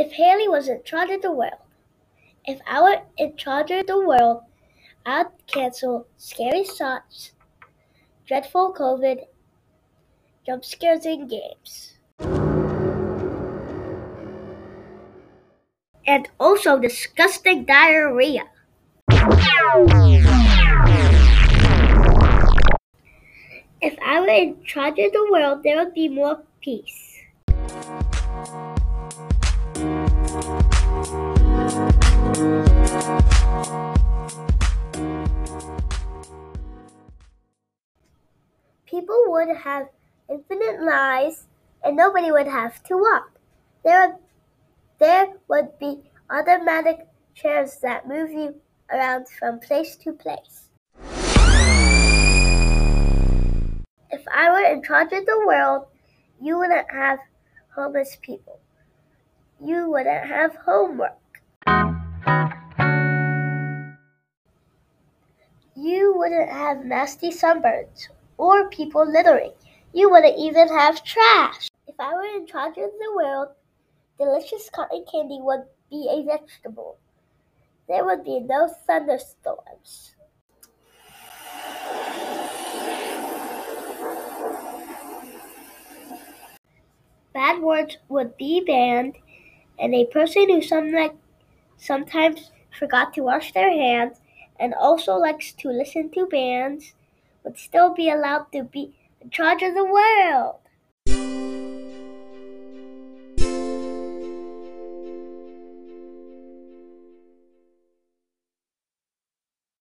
If Hailey was in charge of the world, if I were in charge of the world, I'd cancel scary thoughts, dreadful COVID, jump scares in games. And also disgusting diarrhea. If I were in charge of the world, there would be more peace. People would have infinite lives and nobody would have to walk. There there would be automatic chairs that move you around from place to place. If I were in charge of the world, you wouldn't have homeless people. You wouldn't have homework. You wouldn't have nasty sunburns or people littering. You wouldn't even have trash. If I were in charge of the world, delicious cotton candy would be a vegetable. There would be no thunderstorms. Bad words would be banned, and a person who sometimes forgot to wash their hands and also likes to listen to bands would still be allowed to be in charge of the world.